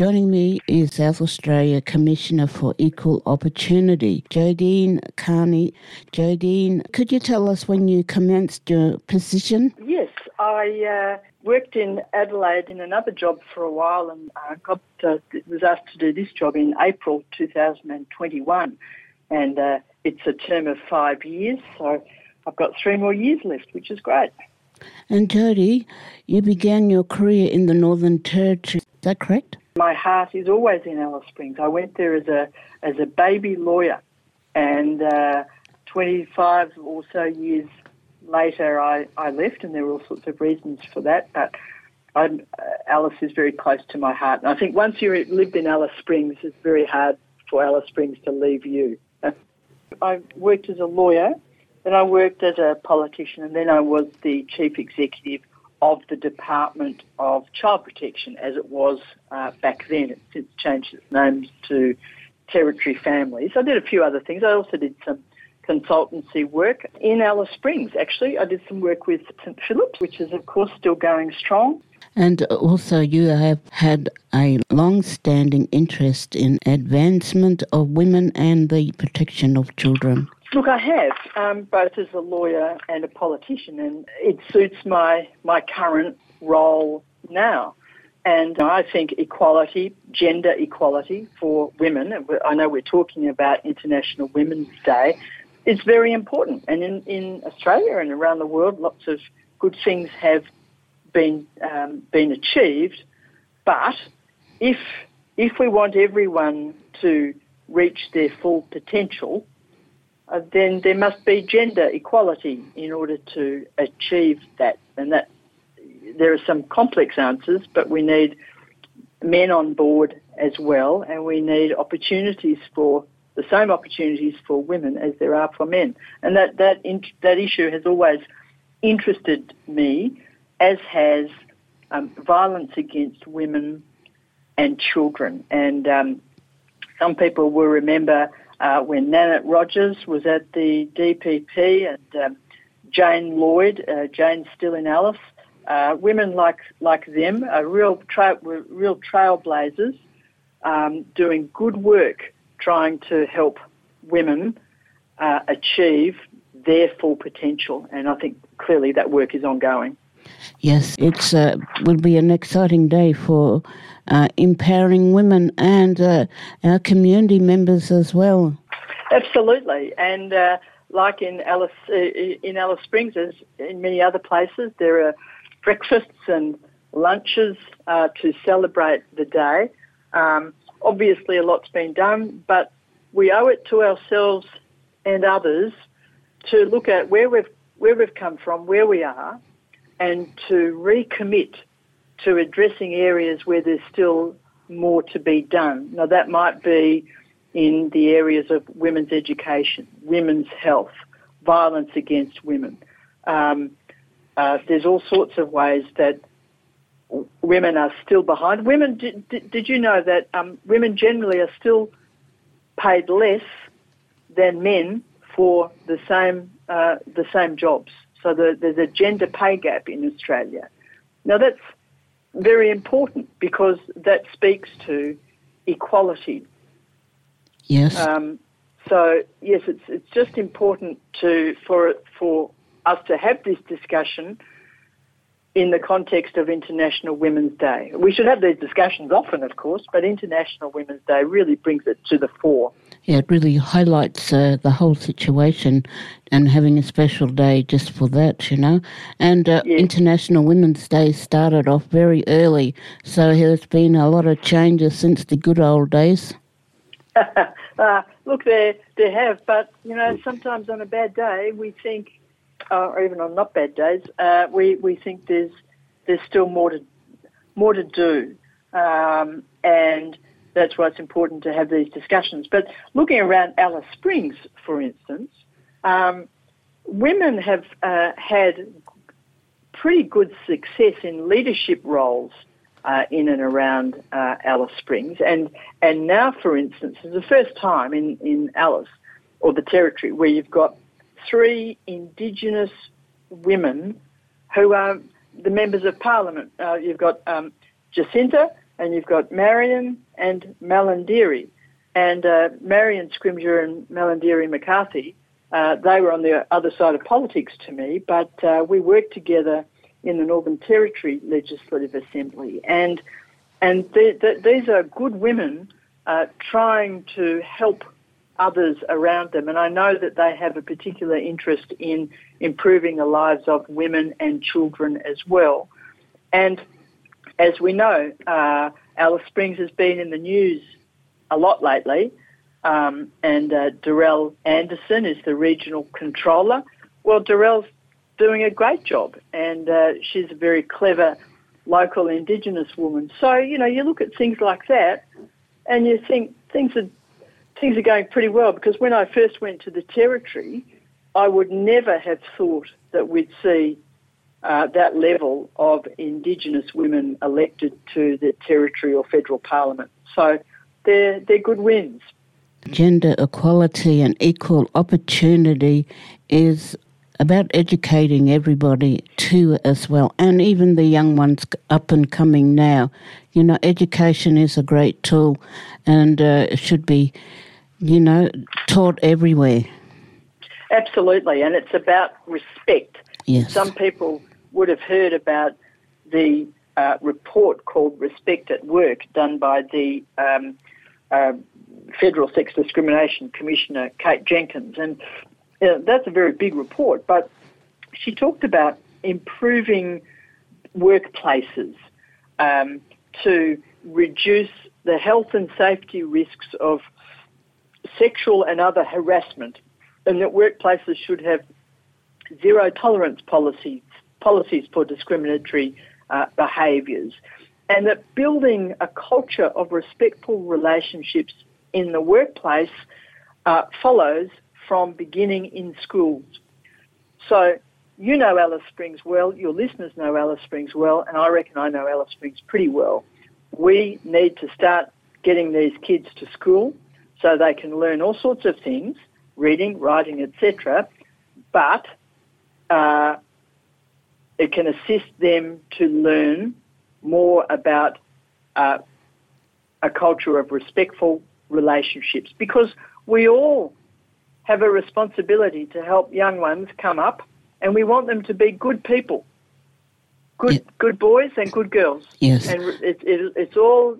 Joining me is South Australia Commissioner for Equal Opportunity, Jodeen Carney. Jodeen, could you tell us when you commenced your position? Yes, I uh, worked in Adelaide in another job for a while and uh, got uh, was asked to do this job in April 2021, and uh, it's a term of five years, so I've got three more years left, which is great. And Jody, you began your career in the Northern Territory. Is that correct? My heart is always in Alice Springs. I went there as a as a baby lawyer, and uh, 25 or so years later, I, I left, and there were all sorts of reasons for that. But uh, Alice is very close to my heart, and I think once you lived in Alice Springs, it's very hard for Alice Springs to leave you. I worked as a lawyer, then I worked as a politician, and then I was the chief executive of the Department of Child Protection as it was uh, back then. It's since changed its name to Territory Families. I did a few other things. I also did some consultancy work in Alice Springs, actually. I did some work with St Philip's, which is, of course, still going strong. And also, you have had a long standing interest in advancement of women and the protection of children. Look, I have, um, both as a lawyer and a politician, and it suits my, my current role now. And I think equality, gender equality for women, I know we're talking about International Women's Day, is very important. And in, in Australia and around the world, lots of good things have been, um, been achieved. But if, if we want everyone to reach their full potential, uh, then there must be gender equality in order to achieve that. And that there are some complex answers, but we need men on board as well, and we need opportunities for the same opportunities for women as there are for men. And that that in, that issue has always interested me, as has um, violence against women and children. And um, some people will remember uh, when Nanette Rogers was at the DPP and um, Jane Lloyd, uh, Jane's still in Alice. Uh, women like like them are real tra- real trailblazers, um, doing good work, trying to help women uh, achieve their full potential. And I think clearly that work is ongoing. Yes, it uh, will be an exciting day for uh, empowering women and uh, our community members as well. Absolutely, and uh, like in Alice uh, in Alice Springs, as in many other places, there are breakfasts and lunches uh, to celebrate the day. Um, obviously, a lot's been done, but we owe it to ourselves and others to look at where we've where we've come from, where we are, and to recommit to addressing areas where there's still more to be done. Now, that might be in the areas of women's education, women's health, violence against women. Um, uh, there's all sorts of ways that women are still behind. Women, did, did you know that um, women generally are still paid less than men for the same uh, the same jobs? So the, there's a gender pay gap in Australia. Now that's very important because that speaks to equality. Yes. Um, so yes, it's it's just important to for for us to have this discussion in the context of International Women's Day. We should have these discussions often, of course, but International Women's Day really brings it to the fore. Yeah, it really highlights uh, the whole situation and having a special day just for that, you know. And uh, yes. International Women's Day started off very early, so there's been a lot of changes since the good old days. uh, look, there, there have, but, you know, sometimes on a bad day we think uh, or even on not bad days, uh, we we think there's there's still more to more to do, um, and that's why it's important to have these discussions. But looking around Alice Springs, for instance, um, women have uh, had pretty good success in leadership roles uh, in and around uh, Alice Springs, and and now, for instance, is the first time in in Alice or the territory where you've got three Indigenous women who are the members of Parliament. Uh, you've got um, Jacinta and you've got Marion and Malarndirri. And uh, Marion Scrymgeour and Malarndirri McCarthy, uh, they were on the other side of politics to me, but uh, we worked together in the Northern Territory Legislative Assembly. And, and these are good women uh, trying to help others around them. And I know that they have a particular interest in improving the lives of women and children as well. And as we know, uh, Alice Springs has been in the news a lot lately. Um, and uh, Dorrelle Anderson is the regional controller. Well, Dorrelle's doing a great job, and uh, she's a very clever local Indigenous woman. So you know, you look at things like that, and you think things are things are going pretty well. Because when I first went to the territory, I would never have thought that we'd see uh, that level of Indigenous women elected to the territory or federal parliament. So they're they're good wins. Gender equality and equal opportunity is about educating everybody too as well, and even the young ones up and coming now. You know, education is a great tool, and uh, should be, you know, taught everywhere. Absolutely, and it's about respect. Yes. Some people would have heard about the uh, report called Respect at Work done by the um, uh, Federal Sex Discrimination Commissioner Kate Jenkins, and that's a very big report, but she talked about improving workplaces um, to reduce the health and safety risks of sexual and other harassment, and that workplaces should have zero tolerance policies policies for discriminatory uh, behaviours, and that building a culture of respectful relationships in the workplace uh, follows from beginning in schools. So you know Alice Springs well, your listeners know Alice Springs well, and I reckon I know Alice Springs pretty well. We need to start getting these kids to school so they can learn all sorts of things, reading, writing, etc. But uh, it can assist them to learn more about uh, a culture of respectful relationships because we all have a responsibility to help young ones come up, and we want them to be good people, good yeah. good boys and good girls. Yes, and it, it, it's all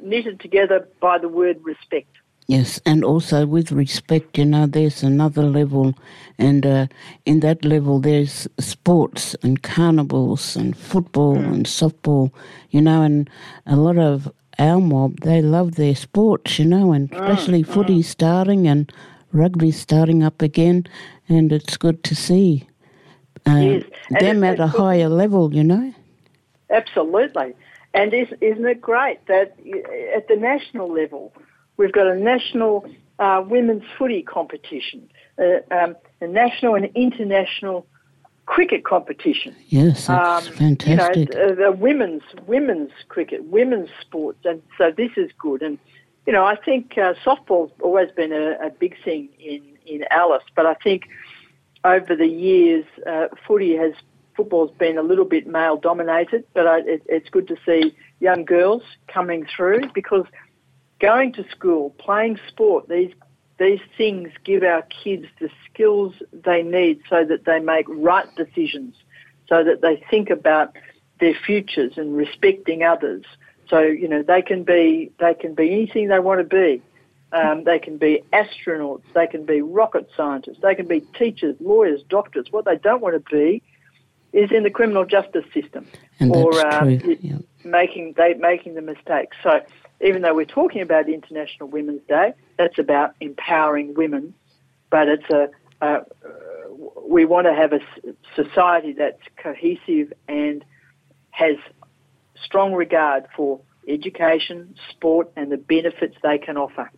knitted together by the word respect. Yes, and also with respect, you know, there's another level, and uh, in that level, there's sports and carnivals and football mm. and softball, you know, and a lot of our mob, they love their sports, you know, and mm, especially mm. footy starting and rugby starting up again, and it's good to see uh, yes. them at a higher level, you know. Absolutely. And isn't it great that at the national level, we've got a national uh, women's footy competition, uh, um, a national and international cricket competition. Yes, that's um, fantastic. You know, the women's women's cricket, women's sports, and so this is good. And you know, I think uh, softball's always been a, a, big thing in, in Alice, but I think over the years, uh, footy has football's been a little bit male dominated, but I, it, it's good to see young girls coming through because going to school, playing sport, these these things give our kids the skills they need so that they make right decisions, so that they think about their futures and respecting others. So you know they can be they can be anything they want to be. Um, they can be astronauts, they can be rocket scientists, they can be teachers, lawyers, doctors. What they don't want to be is in the criminal justice system and or um, yeah. making they making the mistakes. So even though we're talking about International Women's Day, that's about empowering women, but it's a, a we want to have a society that's cohesive and has strong regard for education, sport, and the benefits they can offer.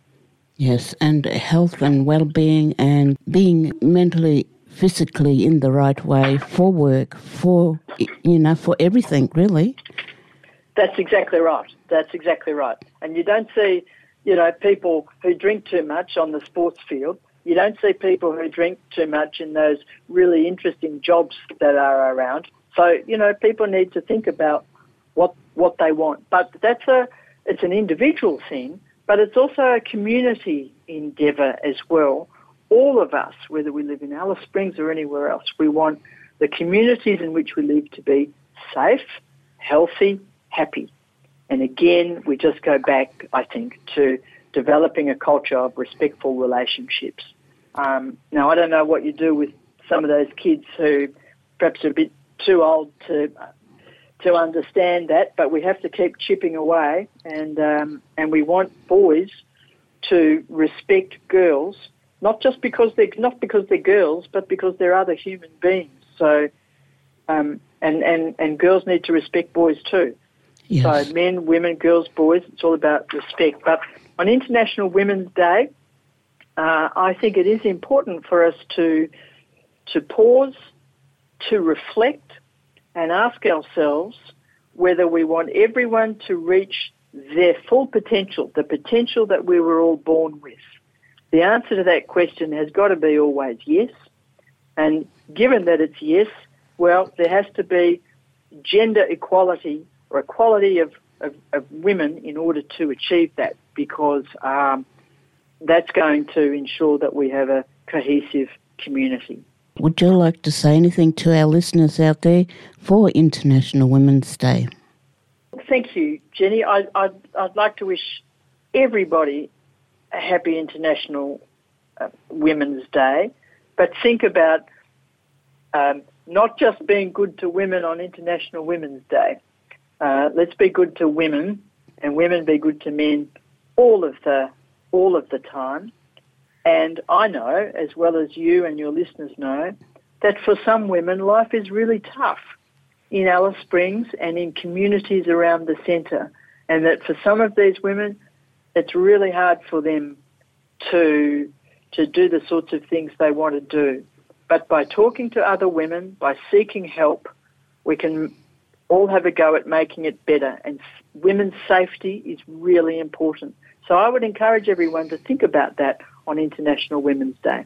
Yes, and health and well-being and being mentally physically in the right way for work, for you know, for everything really. That's exactly right. That's exactly right. And you don't see, you know, people who drink too much on the sports field. You don't see people who drink too much in those really interesting jobs that are around. So, you know, people need to think about what what they want. But that's a it's an individual thing, but it's also a community endeavour as well. All of us, whether we live in Alice Springs or anywhere else, we want the communities in which we live to be safe, healthy, happy. And again, we just go back, I think, to developing a culture of respectful relationships. Um, now, I don't know what you do with some of those kids who perhaps are a bit too old to to understand that, but we have to keep chipping away, and um, and we want boys to respect girls, not just because they're not because they're girls, but because they're other human beings. So, um, and and and girls need to respect boys too. Yes. So men, women, girls, boys, it's all about respect. But on International Women's Day, uh, I think it is important for us to to pause, to reflect, and ask ourselves whether we want everyone to reach their full potential, the potential that we were all born with. The answer to that question has got to be always yes. And given that it's yes, well, there has to be gender equality or equality of, of, of women in order to achieve that because um, that's going to ensure that we have a cohesive community. Would you like to say anything to our listeners out there for International Women's Day? Thank you, Jenny. I, I'd, I'd like to wish everybody a happy International uh, Women's Day, but think about um, not just being good to women on International Women's Day. Uh, let's be good to women, and women be good to men all of the all of the time. And I know, as well as you and your listeners know, that for some women life is really tough in Alice Springs and in communities around the centre. And that for some of these women, it's really hard for them to, to do the sorts of things they want to do. But by talking to other women, by seeking help, we can all have a go at making it better. And women's safety is really important. So I would encourage everyone to think about that on International Women's Day.